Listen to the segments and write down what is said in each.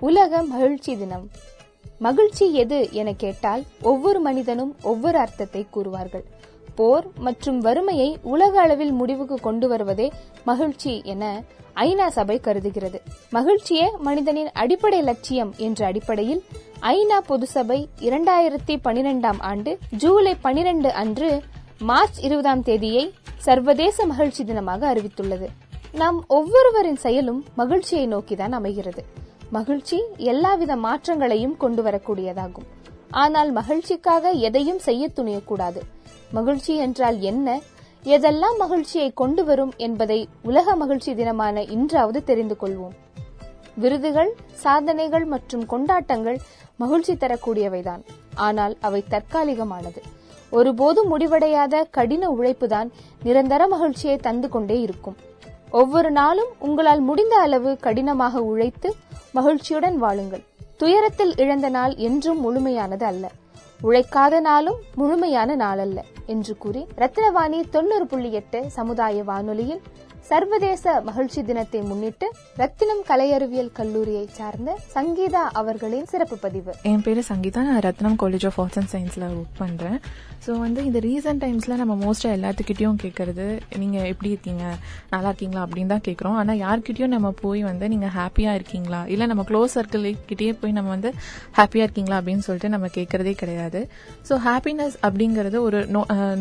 உலக மகிழ்ச்சி தினம். மகிழ்ச்சி எது என கேட்டால் ஒவ்வொரு மனிதனும் ஒவ்வொரு அர்த்தத்தை கூறுவார்கள். போர் மற்றும் வறுமையை உலக அளவில் முடிவுக்கு கொண்டு வருவதே மகிழ்ச்சி என ஐநா சபை கருதுகிறது. மகிழ்ச்சியே மனிதனின் அடிப்படை லட்சியம் என்ற அடிப்படையில் ஐநா பொதுசபை இரண்டாயிரத்தி பனிரெண்டாம் ஆண்டு ஜூலை பனிரெண்டு அன்று மார்ச் இருபதாம் தேதியை சர்வதேச மகிழ்ச்சி தினமாக அறிவித்துள்ளது. நாம் ஒவ்வொருவரின் செயலும் மகிழ்ச்சியை நோக்கிதான் அமைகிறது. மகிழ்ச்சி எல்லாவித மாற்றங்களையும் கொண்டு வரக்கூடியதாகும் ஆனால் மகிழ்ச்சிக்காக எதையும் செய்ய துணியக்கூடாது. மகிழ்ச்சி என்றால் என்ன? எதெல்லாம் மகிழ்ச்சியை கொண்டு வரும் என்பதை உலக மகிழ்ச்சி தினமான இன்றாவது தெரிந்து கொள்வோம். விருதுகள் சாதனைகள் மற்றும் கொண்டாட்டங்கள் மகிழ்ச்சி தரக்கூடியவைதான். ஆனால் அவை தற்காலிகமானது. ஒருபோதும் முடிவடையாத கடின உழைப்புதான் நிரந்தர மகிழ்ச்சியை தந்து கொண்டே இருக்கும். ஒவ்வொரு நாளும் உங்களால் முடிந்த அளவு கடினமாக உழைத்து மகிழ்ச்சியுடன் வாழுங்கள். துயரத்தில் இழந்த நாள் என்றும் முழுமையானது அல்ல. உழைக்காத நாளும் முழுமையான நாள் அல்ல என்று கூறி ரத்னவாணி தொண்ணூறு புள்ளி எட்டு சமுதாய வானொலியில் சர்வதேச மகிழ்ச்சி தினத்தை முன்னிட்டு ரத்தினம் கலையறிவியல் கல்லூரியை சார்ந்த சங்கீதா அவர்களின் சிறப்பு பதிவு. என் பேர் சங்கீதா. நான் Rathnam college of arts and சயின்ஸில் ஒர்க் பண்ணுறேன் ஸோ வந்து இந்த ரீசன்ட் டைம்ஸில் நம்ம மோஸ்ட்டாக எல்லாத்துக்கிட்டையும் கேட்கறது நீங்கள் எப்படி இருக்கீங்க? நல்லா இருக்கீங்களா? அப்படின்னு தான் கேட்குறோம் ஆனால் யார்கிட்டயும் நம்ம போய் வந்து நீங்கள் ஹாப்பியாக இருக்கீங்களா? இல்லை நம்ம க்ளோஸ் சர்க்கிள் கிட்டேயே போய் நம்ம வந்து ஹாப்பியாக இருக்கீங்களா? அப்படின்னு சொல்லிட்டு நம்ம கேட்கறதே கிடையாது. ஸோ ஹாப்பினஸ் அப்படிங்கிறது ஒரு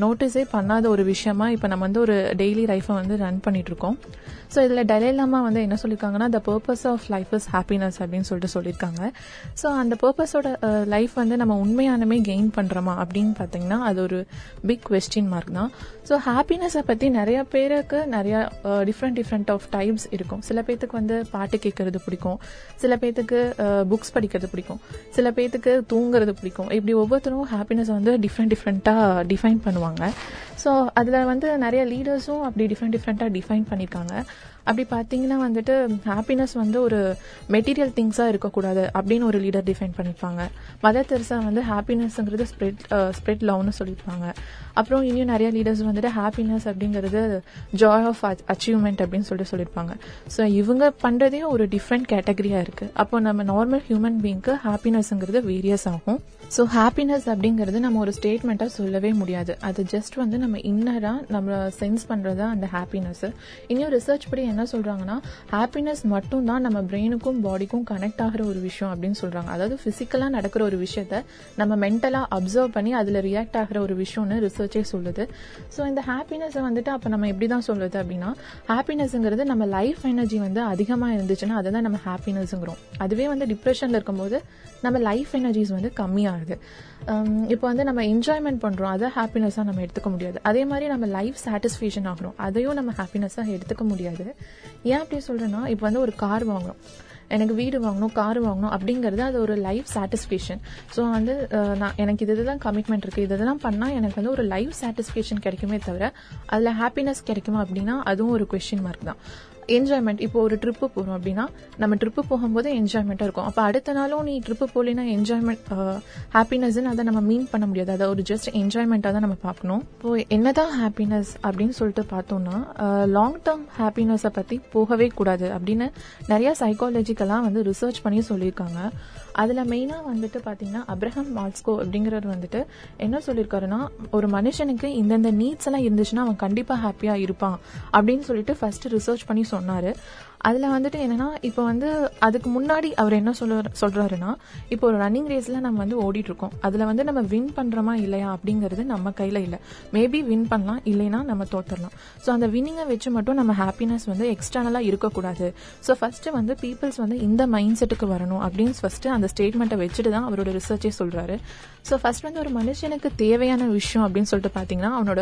நோட்டீஸே பண்ணாத ஒரு விஷயமா இப்போ நம்ம வந்து ஒரு டெய்லி லைஃபை வந்து ரன் பண்ணிட்டு இருக்கோம். ஸோ இதில் டலைலாமா வந்து என்ன சொல்லியிருக்காங்கன்னா the purpose of life is happiness அப்படின்னு சொல்லிட்டு சொல்லியிருக்காங்க ஸோ அந்த பர்பஸோட லைஃப் வந்து நம்ம உண்மையானமே கெயின் பண்ணுறோமா அப்படின்னு பார்த்தீங்கன்னா அது ஒரு பிக் கொஸ்டின் மார்க் தான். ஸோ ஹாப்பினஸை பற்றி நிறைய பேருக்கு நிறையா டிஃப்ரெண்ட் டிஃப்ரெண்ட் ஆஃப் டைப்ஸ் இருக்கும். சில பேர்த்துக்கு வந்து பாட்டு கேட்கறது பிடிக்கும். சில பேர்த்துக்கு புக்ஸ் படிக்கிறது பிடிக்கும். சில பேர்த்துக்கு தூங்குறது பிடிக்கும். இப்படி ஒவ்வொருத்தரும் ஹாப்பினஸ் வந்து டிஃப்ரெண்ட் டிஃப்ரெண்ட்டாக டிஃபைன் பண்ணுவாங்க. ஸோ அதில் வந்து நிறைய லீடர்ஸும் அப்படி டிஃப்ரெண்ட் டிஃப்ரெண்ட்டாக டிஃபைன் பண்ணியிருக்காங்க அப்படி பார்த்தீங்கன்னா வந்துட்டு ஹாப்பினஸ் வந்து ஒரு மெட்டீரியல் திங்ஸாக இருக்கக்கூடாது அப்படின்னு ஒரு லீடர் டிஃபைன் பண்ணியிருப்பாங்க மதர் தெரசா வந்து ஹாப்பினஸ்ங்கிறது ஸ்ப்ரெட் ஸ்ப்ரெட் லவ்னு சொல்லியிருப்பாங்க அப்புறம் இன்னும் நிறைய லீடர்ஸ் வந்துட்டு ஹாப்பினஸ் அப்படிங்கிறது ஜாய் ஆஃப் அச்சீவ்மெண்ட் அப்படின்னு சொல்லிட்டு சொல்லியிருப்பாங்க. ஸோ இவங்க பண்ணுறதே ஒரு டிஃப்ரெண்ட் கேட்டகரியாக இருக்குது அப்போ நம்ம நார்மல் ஹியூமன் பீங்க்கு ஹாப்பினஸ்ங்கிறது வேரியஸ் ஆகும். ஸோ ஹாப்பினஸ் அப்படிங்கிறது நம்ம ஒரு ஸ்டேட்மெண்ட்டாக சொல்லவே முடியாது. அது ஜஸ்ட் வந்து நம்ம இன்னராக நம்ம சென்ஸ் பண்ணுறது தான் அந்த ஹாப்பினஸ் இன்னும் ரிசர்ச் படி என்ன சொல்கிறாங்கன்னா ஹாப்பினஸ் மட்டும் தான் நம்ம பிரெயினுக்கும் பாடிக்கும் கனெக்ட் ஆகிற ஒரு விஷயம் அப்படின்னு சொல்கிறாங்க அதாவது ஃபிசிக்கலாக நடக்கிற ஒரு விஷயத்த நம்ம மென்டலாக அப்சர்வ் பண்ணி அதில் ரியாக்ட் ஆகிற ஒரு விஷயம்னு ரிசர்ச்சே சொல்லுது. ஸோ இந்த ஹாப்பினஸை வந்துட்டு அப்போ நம்ம எப்படி தான் சொல்லுது அப்படின்னா ஹாப்பினஸ்ங்கிறது நம்ம லைஃப் எனர்ஜி வந்து அதிகமாக இருந்துச்சுன்னா அதை தான் நம்ம ஹாப்பினஸ்ங்கிறோம் அதுவே வந்து டிப்ரெஷனில் இருக்கும்போது நம்ம லைஃப் எனர்ஜிஸ் வந்து கம்மியாகுது. இப்போ வந்து நம்ம என்ஜாய்மெண்ட் பண்ணுறோம் அதை ஹாப்பினஸாக நம்ம எடுத்துக்க முடியாது. அதே மாதிரி நம்ம லைஃப் சாட்டிஸ்ஃபேக்ஷன் ஆகிறோம் அதையும் நம்ம ஹாப்பினஸாக எடுத்துக்க முடியாது. ஏன் அப்படி சொல்கிறேன்னா இப்போ வந்து ஒரு கார் வாங்கணும். எனக்கு வீடு வாங்கணும் கார் வாங்கணும் அப்படிங்கிறது அது ஒரு லைஃப் சாட்டிஸ்ஃபேக்ஷன் ஸோ வந்து நான் எனக்கு இது இதுதான் கமிட்மெண்ட் இருக்குது இதெல்லாம் பண்ணால் எனக்கு வந்து ஒரு லைஃப் சாட்டிஸ்ஃபேக்ஷன் கிடைக்குமே தவிர அதில் ஹாப்பினஸ் கிடைக்குமா அப்படின்னா அதுவும் ஒரு கொஷின் மார்க் தான். என்ஜாய்மெண்ட் இப்போ ஒரு ட்ரிப்பு போறோம் அப்படின்னா நம்ம ட்ரிப்பு போகும்போது என்ஜாய்மெண்ட்டாக இருக்கும். அப்போ அடுத்த நாளும் நீ ட்ரிப்பு போலினா என்ஜாய்மெண்ட் ஹாப்பினஸ்ன்னு அதை நம்ம மீன் பண்ண முடியாது. அதை ஒரு ஜஸ்ட் என்ஜாய்மெண்ட்டாக தான் நம்ம பார்க்கணும். இப்போ என்னதான் ஹாப்பினஸ் அப்படின்னு சொல்லிட்டு பார்த்தோம்னா லாங் டேர்ம் ஹாப்பினஸை பற்றி போகவே கூடாது அப்படின்னு நிறைய சைக்காலஜிக்கெல்லாம் வந்து ரிசர்ச் பண்ணி சொல்லியிருக்காங்க. அதில் மெயினாக வந்துட்டு பார்த்தீங்கன்னா அப்ரஹாம் மால்ஸ்கோ அப்படிங்கிறவர் வந்துட்டு என்ன சொல்லியிருக்காருன்னா ஒரு மனுஷனுக்கு இந்தந்த நீட்ஸ் எல்லாம் இருந்துச்சுன்னா அவன் கண்டிப்பாக ஹாப்பியாக இருப்பான் அப்படின்னு சொல்லிட்டு ஃபர்ஸ்ட் ரிசர்ச் பண்ணி சொன்னார். அதில் வந்துட்டு என்னன்னா இப்போ வந்து அதுக்கு முன்னாடி அவர் என்ன சொல்ல சொல்கிறாருன்னா இப்போ ஒரு ரன்னிங் ரேஸில் நம்ம வந்து ஓடிட்டுருக்கோம். அதில் வந்து நம்ம வின் பண்ணுறோமா இல்லையா அப்படிங்கிறது நம்ம கையில் இல்லை. மேபி வின் பண்ணலாம் இல்லைன்னா நம்ம தோத்துடலாம். ஸோ அந்த வின்னிங்கை வச்சு மட்டும் நம்ம ஹாப்பினஸ் வந்து எக்ஸ்டர்னலாக இருக்கக்கூடாது. ஸோ ஃபஸ்ட்டு வந்து பீப்புள்ஸ் வந்து இந்த மைண்ட் செட்டுக்கு வரணும் அப்படின்னு ஃபஸ்ட்டு அந்த ஸ்டேட்மெண்ட்டை வச்சுட்டு தான் அவரோட ரிசர்ச்சே சொல்கிறாரு ஸோ ஃபஸ்ட் வந்து ஒரு மனுஷனுக்கு தேவையான விஷயம் அப்படின்னு சொல்லிட்டு பார்த்தீங்கன்னா அவனோட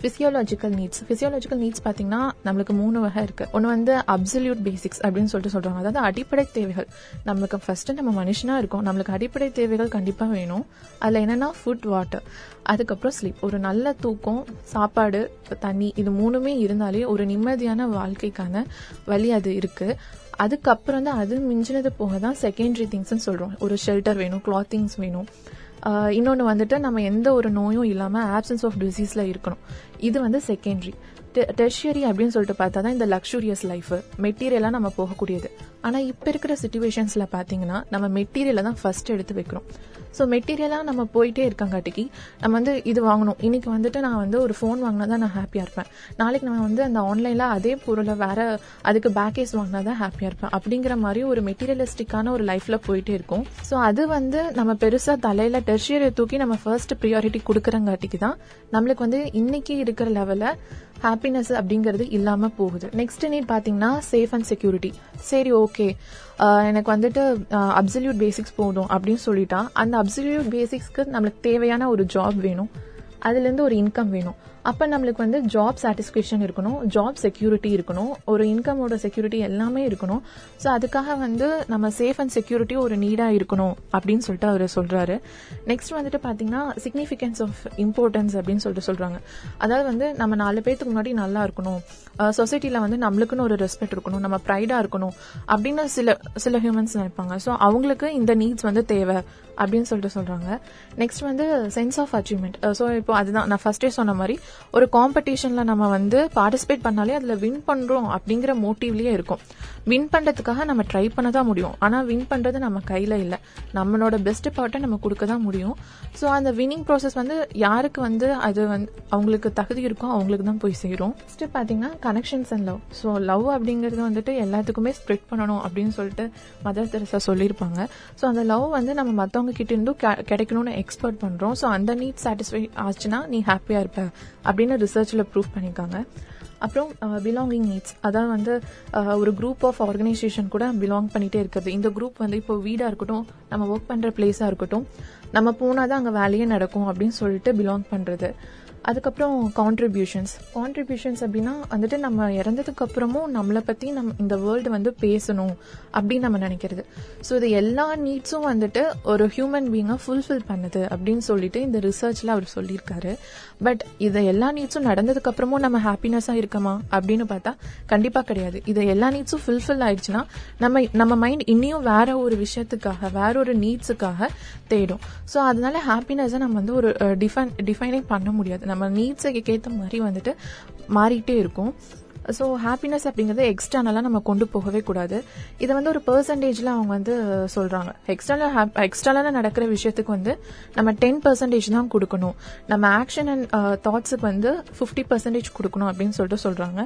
ஃபிசியோலாஜிக்கல் நீட்ஸ் ஃபிசியோலாஜிக்கல் நீட்ஸ் பார்த்தீங்கன்னா நம்மளுக்கு மூணு வகை இருக்குது ஒன்று வந்து அப்சல்யூட் பேசிக்ஸ் அப்படின்னு சொல்லிட்டு சொல்றாங்க. அதாவது அடிப்படை தேவைகள். நம்மளுக்கு ஃபர்ஸ்ட் நம்ம மனுஷனா இருக்கோம். நம்மளுக்கு அடிப்படை தேவைகள் கண்டிப்பாக வேணும். அதில் என்னன்னா ஃபுட் வாட்டர் அதுக்கப்புறம் ஸ்லீப் ஒரு நல்ல தூக்கம் சாப்பாடு தண்ணி இது மூணுமே இருந்தாலே ஒரு நிம்மதியான வாழ்க்கைக்கான வழி அது இருக்கு. அதுக்கப்புறம் தான் அது மிஞ்சினது போக தான் செகண்டரி திங்ஸ்ன்னு சொல்றோம். ஒரு ஷெல்டர் வேணும் கிளாத்திங்ஸ் வேணும். இன்னொன்று வந்துட்டு நம்ம எந்த ஒரு நோயும் இல்லாமல் ஆப்சன்ஸ் ஆஃப் டிசீஸில் இருக்கணும். இது வந்து செகண்டரி டெர்ஷியரி அப்படின்னு சொல்லிட்டு பார்த்தா தான் இந்த லக்ஸூரியஸ் லைஃப் மெட்டீரியலாக நம்ம போகக்கூடியது. ஆனால் இப்போ இருக்கிற சுச்சுவேஷன்ஸில் பார்த்தீங்கன்னா நம்ம மெட்டீரியலை தான் ஃபர்ஸ்ட் எடுத்து வைக்கிறோம். ஸோ மெட்டீரியலாக நம்ம போயிட்டே இருக்கங்காட்டிக்கு நம்ம வந்து இது வாங்கணும். இன்னைக்கு வந்துட்டு நான் வந்து ஒரு ஃபோன் வாங்கினா தான் நான் ஹாப்பியாக இருப்பேன். நாளைக்கு நான் வந்து அந்த ஆன்லைனில் அதே பொருளை வேறு அதுக்கு பேக்கேஜ் வாங்கினா தான் ஹாப்பியாக இருப்பேன். அப்படிங்கிற மாதிரி ஒரு மெட்டீரியலிஸ்டிக்கான ஒரு லைஃப்பில் போயிட்டே இருக்கும். ஸோ அது வந்து நம்ம பெருசாக தலையில் டெர்ஷியரை தூக்கி நம்ம ஃபர்ஸ்ட் ப்ரியாரிட்டி கொடுக்குறங்காட்டிக்கு தான் நம்மளுக்கு வந்து இன்னைக்கு இருக்கிற லெவலில் ஹாப்பினஸ் அப்படிங்கிறது இல்லாமல் போகுது. நெக்ஸ்ட் நீட் பார்த்தீங்கன்னா சேஃப் அண்ட் செக்யூரிட்டி சரி ஓகே எனக்கு வந்துட்டு அப்சல்யூட் பேசிக்ஸ் போதும் அப்படின்னு சொல்லிட்டா அந்த அப்சல்யூட் பேசிக்ஸ்க்கு நம்மளுக்கு தேவையான ஒரு ஜாப் வேணும். அதுலேருந்து ஒரு இன்கம் வேணும். அப்போ நம்மளுக்கு வந்து ஜாப் சாட்டிஸ்ஃபேக்ஷன் இருக்கணும் ஜாப் செக்யூரிட்டி இருக்கணும் ஒரு இன்கமோட செக்யூரிட்டி எல்லாமே இருக்கணும். ஸோ அதுக்காக வந்து நம்ம சேஃப் அண்ட் செக்யூரிட்டி ஒரு நீடாக இருக்கணும் அப்படின்னு சொல்லிட்டு அவர் சொல்கிறாரு நெக்ஸ்ட் வந்துட்டு பார்த்தீங்கன்னா சிக்னிஃபிகன்ஸ் ஆஃப் இம்பார்ட்டன்ஸ் அப்படின்னு சொல்லிட்டு சொல்கிறாங்க அதாவது வந்து நம்ம நாலு பேர்த்துக்கு முன்னாடி நல்லா இருக்கணும். சொசைட்டியில் வந்து நம்மளுக்குன்னு ஒரு ரெஸ்பெக்ட் இருக்கணும் நம்ம ப்ரைடாக இருக்கணும் அப்படின்னு சில சில ஹியூமன்ஸ் நினைப்பாங்க. ஸோ அவங்களுக்கு இந்த நீட்ஸ் வந்து தேவை. அப்படின்னு சொல்லிட்டு சொல்றாங்க. நெக்ஸ்ட் வந்து சென்ஸ் ஆஃப் அச்சீவ்மெண்ட் ஸோ இப்போ அதுதான் நான் ஃபர்ஸ்டே சொன்ன மாதிரி ஒரு காம்படிஷன்ல நம்ம வந்து பார்ட்டிசிபேட் பண்ணாலே அதுல வின் பண்றோம் அப்படிங்கிற மோட்டிவ்லயே இருக்கும். வின் பண்றதுக்காக நம்ம ட்ரை பண்ண தான் முடியும். ஆனால் வின் பண்றது நம்ம கையில இல்லை. நம்மளோட பெஸ்ட் பார்ட்டை நம்ம கொடுக்க தான் முடியும். ஸோ அந்த வின்னிங் ப்ராசஸ் வந்து யாருக்கு வந்து அது வந்து அவங்களுக்கு தகுதி இருக்கோ அவங்களுக்கு தான் போய் சேரும். நெக்ஸ்ட் பார்த்தீங்கன்னா connections and love so love அப்படிங்கிறது வந்துட்டு எல்லாத்துக்குமே ஸ்ப்ரெட் பண்ணணும் அப்படின்னு சொல்லிட்டு மதர் தெரசா சொல்லியிருப்பாங்க. ஸோ அந்த லவ் வந்து நம்ம மற்றவங்க கிட்ட இருந்தும் கிடைக்கணும்னு எக்ஸ்பர்ட் பண்றோம். ஸோ அந்த நீட் சாட்டிஸ்ஃபை ஆச்சுன்னா நீ ஹாப்பியா இருப்ப அப்படின்னு ரிசர்ச்ல ப்ரூவ் பண்ணியிருக்காங்க. அப்புறம் பிலாங்கிங் நீட்ஸ் அதான் வந்து ஒரு குரூப் ஆஃப் ஆர்கனைசேஷன் கூட பிலாங் பண்ணிட்டே இருக்கிறது. இந்த குரூப் வந்து இப்போ வீடா இருக்கட்டும் நம்ம ஒர்க் பண்ற பிளேஸா இருக்கட்டும் நம்ம போனாதான் அங்க வேலையே நடக்கும் அப்படின்னு சொல்லிட்டு பிலாங் பண்றது. அதுக்கப்புறம் கான்ட்ரிபியூஷன்ஸ் கான்ட்ரிபியூஷன்ஸ் அப்படின்னா வந்துட்டு நம்ம இறந்ததுக்கு அப்புறமும் நம்மளை பத்தி நம்ம இந்த வேர்ல்டு வந்து பேசணும் அப்படின்னு நம்ம நினைக்கிறது. ஸோ இது எல்லா நீட்ஸும் வந்துட்டு ஒரு ஹியூமன் பீங்கை ஃபுல்ஃபில் பண்ணுது அப்படின்னு சொல்லிட்டு இந்த ரிசர்ச்ல அவர் சொல்லியிருக்காரு. பட் இதை எல்லா நீட்ஸும் நடந்ததுக்கு அப்புறமும் நம்ம ஹாப்பினஸ்ஸா இருக்கமா? அப்படின்னு பார்த்தா கண்டிப்பா கிடையாது. இதை எல்லா நீட்ஸும் ஃபுல்ஃபில் ஆயிடுச்சுன்னா நம்ம நம்ம மைண்ட் இன்னும் வேற ஒரு விஷயத்துக்காக வேற ஒரு நீட்ஸுக்காக தேடும். ஸோ அதனால ஹாப்பினஸை நம்ம வந்து ஒரு டிஃபைன் டிஃபைனே பண்ண முடியாது. நம்ம நீட்ஸுக்கு ஏற்ற மாதிரி வந்துட்டு மாறிட்டே இருக்கும். ஸோ ஹாப்பினஸ் அப்படிங்கிறது எக்ஸ்டர்னலாக நம்ம கொண்டு போகவே கூடாது. இதை வந்து ஒரு பர்சன்டேஜில் அவங்க வந்து சொல்கிறாங்க எக்ஸ்டர்னல் எக்ஸ்டர்னலாக நடக்கிற விஷயத்துக்கு வந்து நம்ம டென் பர்சன்டேஜ் தான் கொடுக்கணும். நம்ம ஆக்ஷன் அண்ட் தாட்ஸுக்கு வந்து ஃபிஃப்டி பர்சன்டேஜ் கொடுக்கணும் அப்படின்னு சொல்லிட்டு சொல்கிறாங்க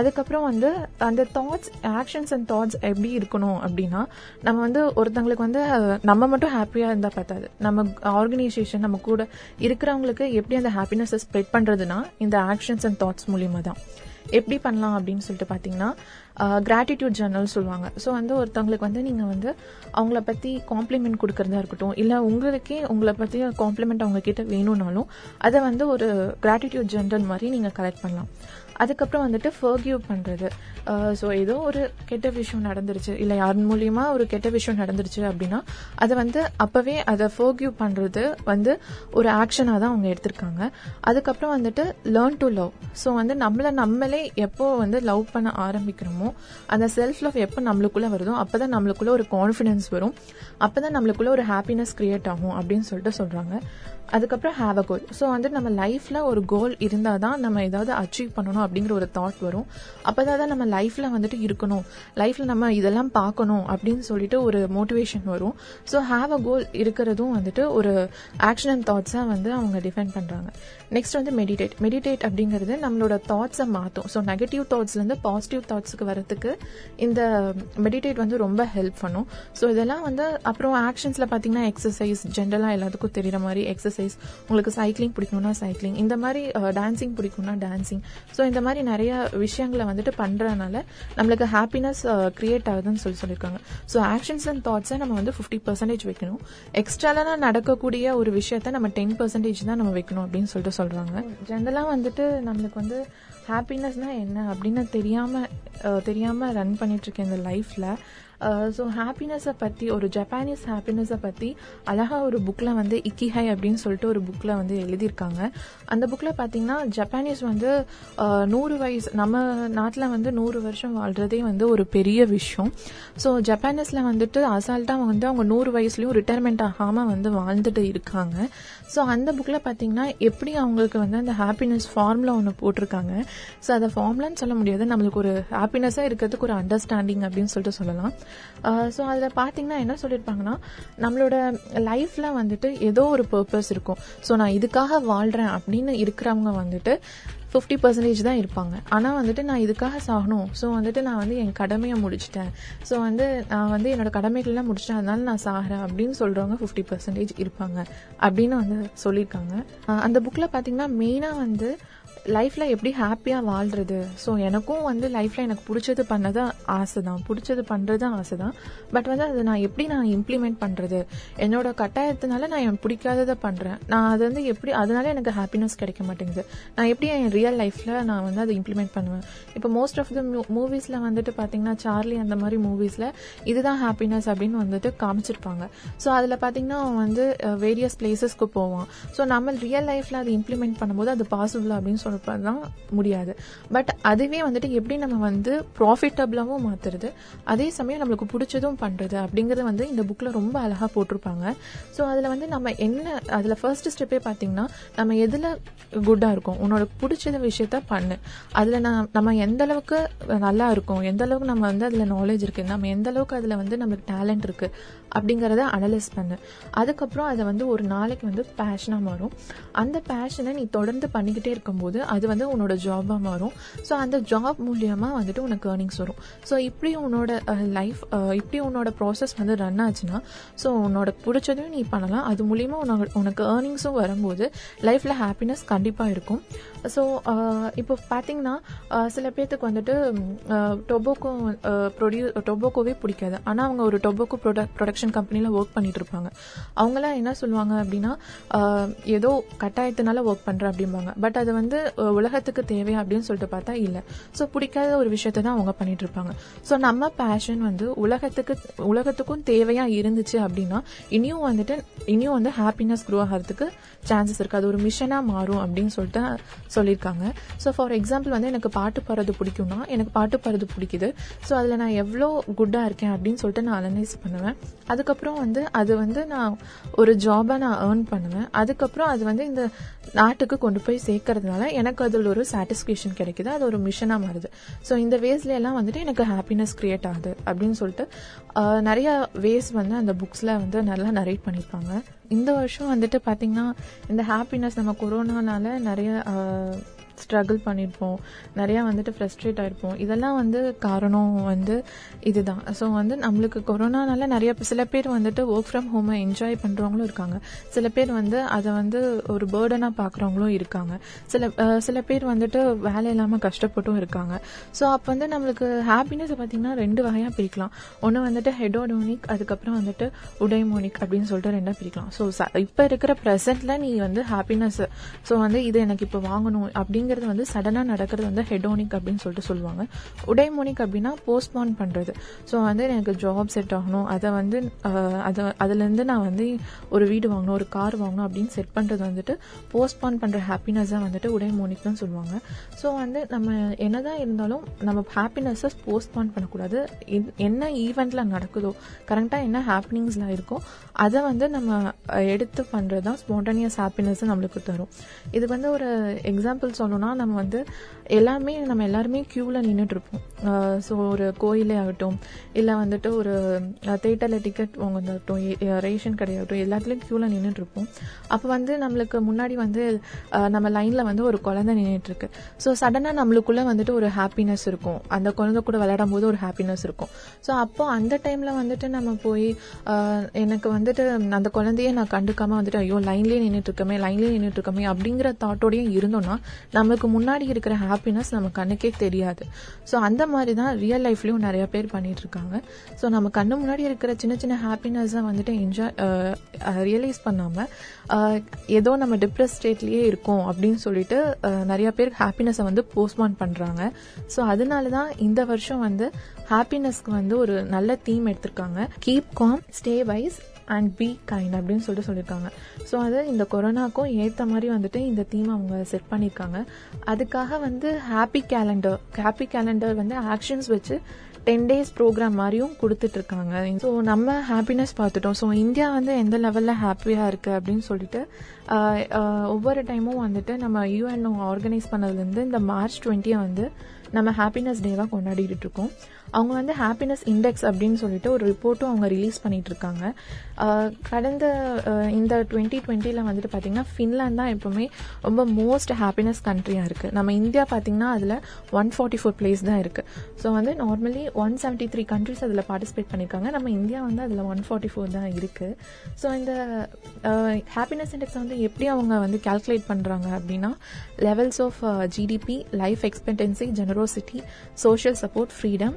அதுக்கப்புறம் வந்து அந்த தாட்ஸ் ஆக்ஷன்ஸ் அண்ட் தாட்ஸ் எப்படி இருக்கணும் அப்படின்னா நம்ம வந்து ஒருத்தங்களுக்கு வந்து uh, நம்ம மட்டும் ஹாப்பியாக இருந்தால் பார்த்தாது நம்ம ஆர்கனைசேஷன் நம்ம கூட இருக்கிறவங்களுக்கு எப்படி அந்த ஹாப்பினஸை ஸ்ப்ரெட் பண்ணுறதுனா இந்த ஆக்ஷன்ஸ் அண்ட் தாட்ஸ் மூலியமாக தான் எப்படி பண்ணலாம் அப்படின்னு சொல்லிட்டு பார்த்தீங்கன்னா கிராட்டிடியூட் ஜர்னல் சொல்லுவாங்க. ஸோ வந்து ஒருத்தவங்களுக்கு வந்து நீங்கள் வந்து அவங்கள பற்றி காம்ப்ளிமெண்ட் கொடுக்கறதா இருக்கட்டும் இல்லை உங்களுக்கே உங்களை பற்றி காம்ப்ளிமெண்ட் அவங்க கிட்ட வேணும்னாலும் அதை வந்து ஒரு கிராட்டிடியூட் ஜர்னல் மாதிரி நீங்கள் கலெக்ட் பண்ணலாம். அதுக்கப்புறம் வந்துட்டு ஃபர்கியூ பண்ணுறது ஸோ ஏதோ ஒரு கெட்ட விஷயம் நடந்துருச்சு. இல்லை யார் மூலியமா ஒரு கெட்ட விஷயம் நடந்துருச்சு அப்படின்னா அதை வந்து அப்போவே அதை ஃபர்கியூ பண்ணுறது வந்து ஒரு ஆக்ஷனாக தான் அவங்க எடுத்திருக்காங்க. அதுக்கப்புறம் வந்துட்டு லேர்ன் டு லவ் ஸோ வந்து நம்மளை நம்மளே எப்போ வந்து லவ் பண்ண ஆரம்பிக்கிறோமோ அந்த செல்ஃப் லவ் எப்போ நம்மளுக்குள்ளே வருதோ அப்போ தான் நம்மளுக்குள்ளே ஒரு கான்ஃபிடென்ஸ் வரும். அப்போ தான் நம்மளுக்குள்ள ஒரு ஹாப்பினஸ் கிரியேட் ஆகும் அப்படின்னு சொல்லிட்டு சொல்கிறாங்க அதுக்கப்புறம் ஹாவ் அ கோல் ஸோ வந்து நம்ம லைஃப்பில் ஒரு கோல் இருந்தால் தான் நம்ம ஏதாவது அச்சீவ் பண்ணணும் அப்படிங்கிற ஒரு தாட் வரும். அப்போதான் தான் நம்ம லைஃப்ல வந்துட்டு இருக்கணும். லைஃப்ல நம்ம இதெல்லாம் பார்க்கணும் அப்படின்னு சொல்லிட்டு ஒரு மோட்டிவேஷன் வரும். ஸோ ஹாவ் அ கோல் இருக்கிறதும் வந்துட்டு ஒரு ஆக்ஷன் அண்ட் தாட்ஸாக வந்து அவங்க டிஃபைன் பண்ணுறாங்க நெக்ஸ்ட் வந்து மெடிடேட் மெடிடேட் அப்படிங்கிறது நம்மளோட தாட்ஸை மாற்றும் ஸோ நெகட்டிவ் தாட்ஸ்லேருந்து பாசிட்டிவ் தாட்ஸ்க்கு வரத்துக்கு இந்த மெடிடேட் வந்து ரொம்ப ஹெல்ப் பண்ணும். ஸோ இதெல்லாம் வந்து அப்புறம் ஆக்ஷன்ஸில் பார்த்தீங்கன்னா எக்ஸசைஸ் ஜென்ரலாக எல்லாத்துக்கும் தெரிகிற மாதிரி எக்ஸசைஸ் உங்களுக்கு சைக்கிளிங் பிடிக்கணும்னா சைக்கிளிங் இந்த மாதிரி டான்சிங் பிடிக்கும்னா டான்சிங் ஸோ இந்த மாதிரி நிறைய விஷயங்களை வந்துட்டு பண்ணுறதுனால நம்மளுக்கு ஹாப்பினஸ் கிரியேட் ஆகுதுன்னு சொல்லி சொல்லியிருக்காங்க ஸோ ஆக்ஷன்ஸ் அண்ட் தாட்ஸை நம்ம வந்து ஃபிஃப்டி பர்சன்டேஜ் வைக்கணும். எக்ஸ்ட்ராலாக நடக்கக்கூடிய ஒரு விஷயத்த நம்ம டென் பர்சன்டேஜ் தான் நம்ம வைக்கணும் அப்படின்னு சொல்லிட்டு சொல்கிறாங்க ஜென்ரலாக வந்துட்டு நம்மளுக்கு வந்து ஹாப்பினஸ்னா என்ன? அப்படின்னு தெரியாமல் தெரியாமல் ரன் பண்ணிட்டு இந்த லைஃப்பில் ஸோ ஹாப்பினஸை பற்றி ஒரு ஜப்பானீஸ் ஹாப்பினஸை பற்றி அழகாக ஒரு புக்கில் வந்து இக்கிஹை அப்படின்னு சொல்லிட்டு ஒரு புக்கில் வந்து எழுதியிருக்காங்க. அந்த புக்கில் பார்த்தீங்கன்னா ஜப்பானீஸ் வந்து uh, நூறு வயசு நம்ம நாட்டில் வந்து நூறு வருஷம் வாழ்கிறதே வந்து ஒரு பெரிய விஷயம். ஸோ ஜப்பானீஸில் வந்துட்டு அசால்ட்டாக வந்து அவங்க நூறு வயசுலேயும் ரிட்டையர்மெண்ட் ஆகாமல் வந்து வாழ்ந்துட்டு இருக்காங்க. ஸோ அந்த புக்கில் பார்த்தீங்கன்னா எப்படி அவங்களுக்கு வந்து அந்த ஹாப்பினஸ் ஃபார்மில் ஒன்று போட்டிருக்காங்க. ஸோ அதை ஃபார்ம்லன்னு சொல்ல முடியாது. நம்மளுக்கு ஒரு ஹாப்பினஸாக இருக்கிறதுக்கு ஒரு அண்டர்ஸ்டாண்டிங் அப்படின்னு சொல்லிட்டு சொல்லலாம். ஸோ அதில் பார்த்தீங்கன்னா என்ன சொல்லியிருப்பாங்கன்னா நம்மளோட லைஃப்பில் வந்துட்டு ஏதோ ஒரு பர்பஸ் இருக்கும். ஸோ நான் இதுக்காக வாழ்கிறேன் அப்படின்னு இருக்கிறவங்க வந்துட்டு ஃபிஃப்டி பர்சன்டேஜ் தான் இருப்பாங்க. ஆனால் வந்துட்டு நான் இதுக்காக சாகணும். ஸோ வந்துட்டு நான் வந்து என் கடமையை முடிச்சிட்டேன். ஸோ வந்து நான் வந்து என்னோட கடமைகள்லாம் முடிச்சிட்டேன். அதனால நான் சாகிறேன் அப்படின்னு சொல்கிறவங்க ஃபிஃப்டி பர்சன்டேஜ் இருப்பாங்க அப்படின்னு வந்து சொல்லியிருக்காங்க அந்த புக்கில் பார்த்தீங்கன்னா மெயினாக வந்து லைஃப்பில் எப்படி ஹாப்பியாக வாழ்கிறது ஸோ எனக்கும் வந்து லைஃப்பில் எனக்கு பிடிச்சது பண்ணது ஆசை தான் பிடிச்சது பண்றது ஆசை தான் பட் வந்து அதை நான் எப்படி நான் இம்ப்ளிமெண்ட் பண்ணுறது என்னோட கட்டாயத்தினால நான் என் பிடிக்காததை பண்ணுறேன் நான் அது வந்து எப்படி அதனால எனக்கு ஹாப்பினஸ் கிடைக்க மாட்டேங்குது. நான் எப்படி என் ரியல் லைஃப்பில் நான் வந்து அதை இம்ப்ளிமெண்ட் பண்ணுவேன்? இப்போ மோஸ்ட் ஆஃப் த மூவிஸில் வந்துட்டு பார்த்தீங்கன்னா சார்லி அந்த மாதிரி மூவிஸில் இதுதான் ஹாப்பினஸ் அப்படின்னு வந்துட்டு காமிச்சிருப்பாங்க. ஸோ அதில் பார்த்தீங்கன்னா அவன் வந்து வேரியஸ் பிளேசஸ்க்கு போவான். ஸோ நம்ம ரியல் லைஃப்ல அதை இம்ப்ளிமெண்ட் பண்ணும்போது அது பாசிபிள் அப்படின்னு சொல்றப்ப தான் முடியாது. பட் அதுவே வந்துட்டு எப்படி நம்ம வந்து ப்ராஃபிட்டபிளாகவும் மாற்றுறது அதே சமயம் நம்மளுக்கு பிடிச்சதும் பண்ணுறது அப்படிங்கிறது வந்து இந்த புக்கில் ரொம்ப அழகாக போட்டிருப்பாங்க. ஸோ அதில் வந்து நம்ம என்ன அதில் ஃபர்ஸ்ட் ஸ்டெப்பே பார்த்தீங்கன்னா நம்ம எதில் குட்டாக இருக்கும் உன்னோட பிடிச்சத விஷயத்த பண்ணு. அதில் நான் நம்ம எந்த அளவுக்கு நல்லா இருக்கும் எந்த அளவுக்கு நம்ம வந்து அதில் நாலேஜ் இருக்குது நம்ம எந்த அளவுக்கு அதில் வந்து நமக்கு டேலண்ட் இருக்குது அப்படிங்கிறத அனலைஸ் பண்ணு. அதுக்கப்புறம் அதை வந்து ஒரு நாளைக்கு வந்து பேஷனாக மாறும். அந்த பேஷனை நீ தொடர்ந்து பண்ணிக்கிட்டே இருக்கும்போது அது வந்து உன்னோட ஜாபாக மாறும். ஸோ அந்த ஜாப் மூலியமாக வந்துட்டு உனக்கு ஏர்னிங்ஸ் வரும். ஸோ இப்படி உன்னோட லைஃப் இப்படி உன்னோட ப்ராசஸ் வந்து ரன் ஆச்சுன்னா ஸோ உன்னோட பிடிச்சதையும் நீ பண்ணலாம். அது மூலியமாக உனக்கு உனக்கு ஏர்னிங்ஸும் வரும்போது லைஃப்பில் ஹாப்பினஸ் கண்டிப்பாக இருக்கும். ஸோ இப்போ பார்த்தீங்கன்னா சில பேர்த்துக்கு வந்துட்டு டொபோக்கோ ப்ரொடியூ டொபோக்கோவே பிடிக்காது. ஆனால் அவங்க ஒரு tobacco product production company work பண்ணிட்டு இருப்பாங்க. அவங்களாம் என்ன சொல்லுவாங்க அப்படின்னா ஏதோ கட்டாயத்தினால ஒர்க் பண்ணுறேன் அப்படிம்பாங்க. பட் அது வந்து உலகத்துக்கு தேவை அப்படின்னு சொல்லிட்டு பார்த்தா இல்லை. ஸோ பிடிக்காத ஒரு விஷயத்தை தான் அவங்க பண்ணிட்டு இருப்பாங்க. ஸோ நம்ம பேஷன் வந்து உலகத்துக்கு உலகத்துக்கும் தேவையா இருந்துச்சு அப்படின்னா இனியும் வந்துட்டு இனியும் வந்து ஹாப்பினஸ் க்ரோ ஆகிறதுக்கு சான்சஸ் இருக்கு. அது ஒரு மிஷனா மாறும் அப்படின்னு சொல்லிட்டு சொல்லியிருக்காங்க. ஸோ ஃபார் எக்ஸாம்பிள் வந்து எனக்கு பாட்டு பாடுறது பிடிக்கும்னா எனக்கு பாட்டு பாடுறது பிடிக்குது. ஸோ அதில் நான் எவ்வளோ குட்டாக இருக்கேன் அப்படின்னு சொல்லிட்டு நான் அனலைஸ் பண்ணுவேன். அதுக்கப்புறம் வந்து அது வந்து நான் ஒரு ஜாபாக நான் ஏர்ன் பண்ணுவேன். அதுக்கப்புறம் அது வந்து இந்த நாட்டுக்கு கொண்டு போய் சேர்க்கறதுனால எனக்கு அதில் ஒரு சாட்டிஸ்ஃபேக்ஷன் கிடைக்குது. அது ஒரு மிஷனாக மாறுது. ஸோ இந்த வேஸ்ல எல்லாம் வந்துட்டு எனக்கு ஹாப்பினஸ் கிரியேட் ஆகுது அப்படின்னு சொல்லிட்டு நிறைய வேஸ் வந்து அந்த புக்ஸில் வந்து நல்லா நரேட் பண்ணியிருப்பாங்க இந்த வருஷம் வந்துட்டு பார்த்தீங்கன்னா இந்த ஹாப்பினஸ் நம்ம கொரோனானால நிறைய ஸ்ட்ரகிள் பண்ணியிருப்போம் நிறையா வந்துட்டு ஃப்ரஸ்ட்ரேட் ஆயிருப்போம். இதெல்லாம் வந்து காரணம் வந்து இதுதான். ஸோ வந்து நம்மளுக்கு கொரோனானால நிறைய சில பேர் வந்துட்டு ஒர்க் ஃப்ரம் ஹோமை என்ஜாய் பண்ணுறவங்களும் இருக்காங்க. சில பேர் வந்து அதை வந்து ஒரு பேர்டனாக பார்க்குறவங்களும் இருக்காங்க. சில சில பேர் வந்துட்டு வேலை இல்லாமல் கஷ்டப்பட்டும் இருக்காங்க. ஸோ அப்போ வந்து நம்மளுக்கு ஹாப்பினஸ் பார்த்தீங்கன்னா ரெண்டு வகையாக பிரிக்கலாம். ஒன்று வந்துட்டு ஹெடோடோனிக் அதுக்கப்புறம் வந்துட்டு உடைமோனிக் அப்படின்னு சொல்லிட்டு ரெண்டாக பிரிக்கலாம். ஸோ இப்போ இருக்கிற ப்ரெசென்ட்ல நீ வந்து ஹாப்பினஸ் ஸோ வந்து இது எனக்கு இப்போ வாங்கணும் அப்படின்னு அப்படிங்கிறது வந்து சடனாக நடக்கிறது வந்து ஹெடோனிக் அப்படின்னு சொல்லிட்டு சொல்லுவாங்க. உடைமோனிக் அப்படின்னா போஸ்ட்போன் பண்ணுறது ஸோ வந்து எனக்கு ஜாப் செட் ஆகணும். அதை வந்து அதை அதுலேருந்து நான் வந்து ஒரு வீடு வாங்கணும் ஒரு கார் வாங்கணும் அப்படின்னு செட் பண்ணுறது வந்துட்டு போஸ்ட்போன் பண்ணுற ஹாப்பினஸ்ஸாக வந்துட்டு உடைமோனிக்னு சொல்லுவாங்க. ஸோ வந்து நம்ம என்னதான் இருந்தாலும் நம்ம ஹாப்பினஸ்ஸை போஸ்ட்போன் பண்ணக்கூடாது. என்- என்ன ஈவெண்ட்டில் நடக்குதோ கரெக்டாக என்ன ஹாப்பினிங்ஸில் இருக்கோ அதை வந்து நம்ம எடுத்து பண்ணுறது தான் ஸ்பான்டேனியஸ் ஹாப்பினஸ் நம்மளுக்கு தரும். இது வந்து ஒரு எக்ஸாம்பிள் சொல்லணும்னா நம்ம வந்து எல்லாமே நம்ம எல்லாருமே க்யூவில் நின்றுட்டு இருப்போம் ஸோ ஒரு கோயிலே ஆகட்டும் இல்லை வந்துட்டு ஒரு தேட்டரில் டிக்கெட் வாங்கதாகட்டும் ரேஷன் கடையாகட்டும் எல்லாத்துலேயும் க்யூவில் நின்றுட்டு இருப்போம் அப்போ வந்து நம்மளுக்கு முன்னாடி வந்து நம்ம லைனில் வந்து ஒரு குழந்தை நின்றுட்டு இருக்கு ஸோ சடனாக நம்மளுக்குள்ளே வந்துட்டு ஒரு ஹாப்பினஸ் இருக்கும். அந்த குழந்தை கூட விளையாடும் போது ஒரு ஹாப்பினஸ் இருக்கும். ஸோ அப்போ அந்த டைமில் வந்துட்டு நம்ம போய் எனக்கு வந்துட்டு அந்த குழந்தைய நான் கண்டுக்காம வந்துட்டு ஐயோ லைன்லேயே நின்றுட்டு இருக்கமே லைன்லேயே நின்றுட்டு இருக்கமே அப்படிங்கிற தாட்டோடய இருந்தோம்னா நம்ம நம்மளுக்கு முன்னாடி இருக்கிற ஹாப்பினஸ் நம்ம கண்ணுக்கே தெரியாது. ஸோ அந்த மாதிரி தான் ரியல் லைஃப்லையும் நிறைய பேர் பண்ணிட்டு இருக்காங்க. ஸோ நம்ம கண்ணு முன்னாடி இருக்கிற சின்ன சின்ன ஹாப்பினஸை வந்துட்டு என்ஜாய் ரியலைஸ் பண்ணாம ஏதோ நம்ம டிப்ரெஸ் ஸ்டேட்லயே இருக்கோம் அப்படின்னு சொல்லிட்டு நிறைய பேர் ஹாப்பினஸை வந்து போஸ்ட்மான் பண்றாங்க. ஸோ அதனால தான் இந்த வருஷம் வந்து ஹாப்பினஸ்க்கு வந்து ஒரு நல்ல தீம் எடுத்திருக்காங்க. Keep calm stay wise and be kind அப்படின்னு சொல்லிட்டு சொல்லியிருக்காங்க. ஸோ அது இந்த கொரோனாக்கும் ஏற்ற மாதிரி வந்துட்டு இந்த தீம் அவங்க செட் பண்ணியிருக்காங்க. அதுக்காக வந்து ஹாப்பி கேலண்டர் ஹாப்பி கேலண்டர் வந்து ஆக்ஷன்ஸ் வச்சு டென் டேஸ் ப்ரோக்ராம் மாதிரியும் கொடுத்துட்டு இருக்காங்க ஸோ நம்ம ஹாப்பினஸ் பார்த்துட்டோம். ஸோ இந்தியா வந்து எந்த லெவலில் ஹாப்பியாக இருக்குது அப்படின்னு சொல்லிட்டு ஒவ்வொரு டைமும் வந்துட்டு நம்ம யூஎன்ஓ ஆர்கனைஸ் பண்ணதுலேருந்து இந்த மார்ச் டுவெண்ட்டியை வந்து நம்ம ஹாப்பினஸ் டேவாக கொண்டாடிட்டு இருக்கோம். அவங்க வந்து ஹாப்பினஸ் இண்டெக்ஸ் அப்படின்னு சொல்லிட்டு ஒரு ரிப்போர்ட்டும் அவங்க ரிலீஸ் பண்ணிட்டு இருக்காங்க கடந்த இந்த டுவெண்ட்டி டுவெண்ட்டியில் வந்துட்டு பார்த்தீங்கன்னா ஃபின்லாந்து தான் எப்பவுமே ரொம்ப மோஸ்ட் ஹாப்பினஸ் கண்ட்ரியாக இருக்குது நம்ம இந்தியா பார்த்தீங்கன்னா அதில் ஒன் ஃபார்ட்டி ஃபோர் பிளேஸ் தான் இருக்குது ஸோ வந்து normally one seventy three countries அதில் பார்ட்டிசிபேட் பண்ணியிருக்காங்க நம்ம இந்தியா வந்து அதில் ஒன் ஃபார்ட்டி ஃபோர் தான் இருக்குது ஸோ இந்த ஹாப்பினஸ் இண்டெக்ஸ் வந்து எப்படி அவங்க வந்து கால்குலேட் பண்ணுறாங்க அப்படின்னா levels of GDP life expectancy generosity social support freedom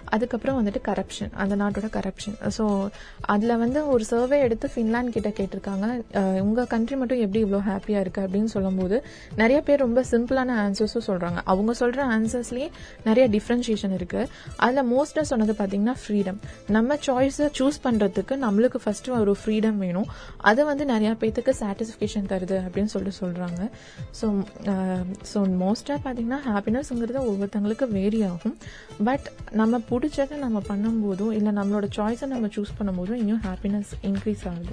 அதுக்கப்புறம் வந்துட்டு கரப்ஷன் அந்த நாட்டோட கரப்ஷன் ஸோ அதில் வந்து ஒரு சர்வே எடுத்து ஃபின்லாண்ட் கிட்ட கேட்டிருக்காங்க. உங்கள் கண்ட்ரி மட்டும் எப்படி இவ்வளோ ஹாப்பியாக இருக்குது அப்படின்னு சொல்லும்போது நிறைய பேர் ரொம்ப சிம்பிளான ஆன்சர்ஸும் சொல்கிறாங்க அவங்க சொல்கிற ஆன்சர்ஸ்லேயே நிறைய டிஃப்ரென்ஷியேஷன் இருக்குது அதில் மோஸ்ட்டாக சொன்னது பார்த்தீங்கன்னா ஃப்ரீடம் நம்ம சாய்ஸை சூஸ் பண்ணுறதுக்கு நம்மளுக்கு ஃபஸ்ட்டு ஒரு ஃப்ரீடம் வேணும். அது வந்து நிறையா பேத்துக்கு சாட்டிஸ்ஃபிகேஷன் தருது அப்படின்னு சொல்லிட்டு சொல்கிறாங்க ஸோ ஸோ மோஸ்ட்டாக பார்த்தீங்கன்னா ஹாப்பினஸ்ங்கிறது ஒவ்வொருத்தங்களுக்கு வேரி ஆகும். பட் நம்ம பிடிச்சதை நம்ம பண்ணும்போதும் இல்லை நம்மளோட சாய்ஸை நம்ம சூஸ் பண்ணும்போதும் இன்னும் ஹாப்பினஸ் இன்க்ரீஸ் ஆகுது.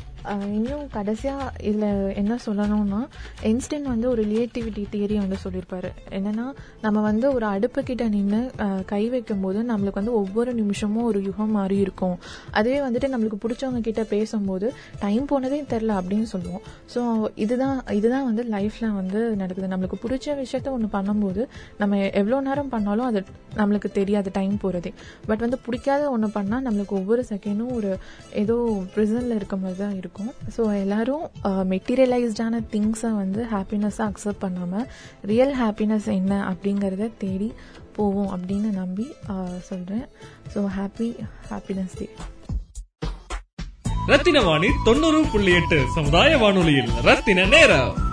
இன்னும் கடைசியாக இதில் என்ன சொல்லணும்னா என்ஸ்டைன் வந்து ஒரு ரிலேட்டிவிட்டி தியரியை வந்து சொல்லியிருப்பாரு. என்னன்னா நம்ம வந்து ஒரு அடுப்பு கிட்ட நின்று கை வைக்கும் போது நம்மளுக்கு வந்து ஒவ்வொரு நிமிஷமும் ஒரு யுகம் மாதிரி இருக்கும். அதுவே வந்துட்டு நம்மளுக்கு பிடிச்சவங்க கிட்ட பேசும்போது டைம் போனதே தெரில அப்படின்னு சொல்லுவோம். ஸோ இதுதான் இதுதான் வந்து லைஃப்பில் வந்து நடக்குது. நம்மளுக்கு பிடிச்ச விஷயத்த ஒன்று பண்ணும்போது நம்ம எவ்வளோ நேரம் பண்ணாலும் அது நம்மளுக்கு தெரியாது டைம் போகிறதே பட் வந்து பிடிக்காத ஒன்று பண்ணால் நம்மளுக்கு ஒவ்வொரு செகண்டும் ஒரு ஏதோ ப்ரிசனில் இருக்க மாதிரி தான் இருக்கும். ஸோ எல்லோரும் மெட்டீரியலைஸ்டான திங்ஸை வந்து ஹாப்பினஸ்ஸாக அக்செப்ட் பண்ணாமல் ரியல் ஹாப்பினஸ் என்ன அப்படிங்கிறத தேடி போவோம் அப்படின்னு நம்பி சொல்கிறேன் so happy happiness day Rathina Vani தொண்ணூறு புள்ளி எட்டு சமுதாய வானொலியில் ரத்தின நேரம்.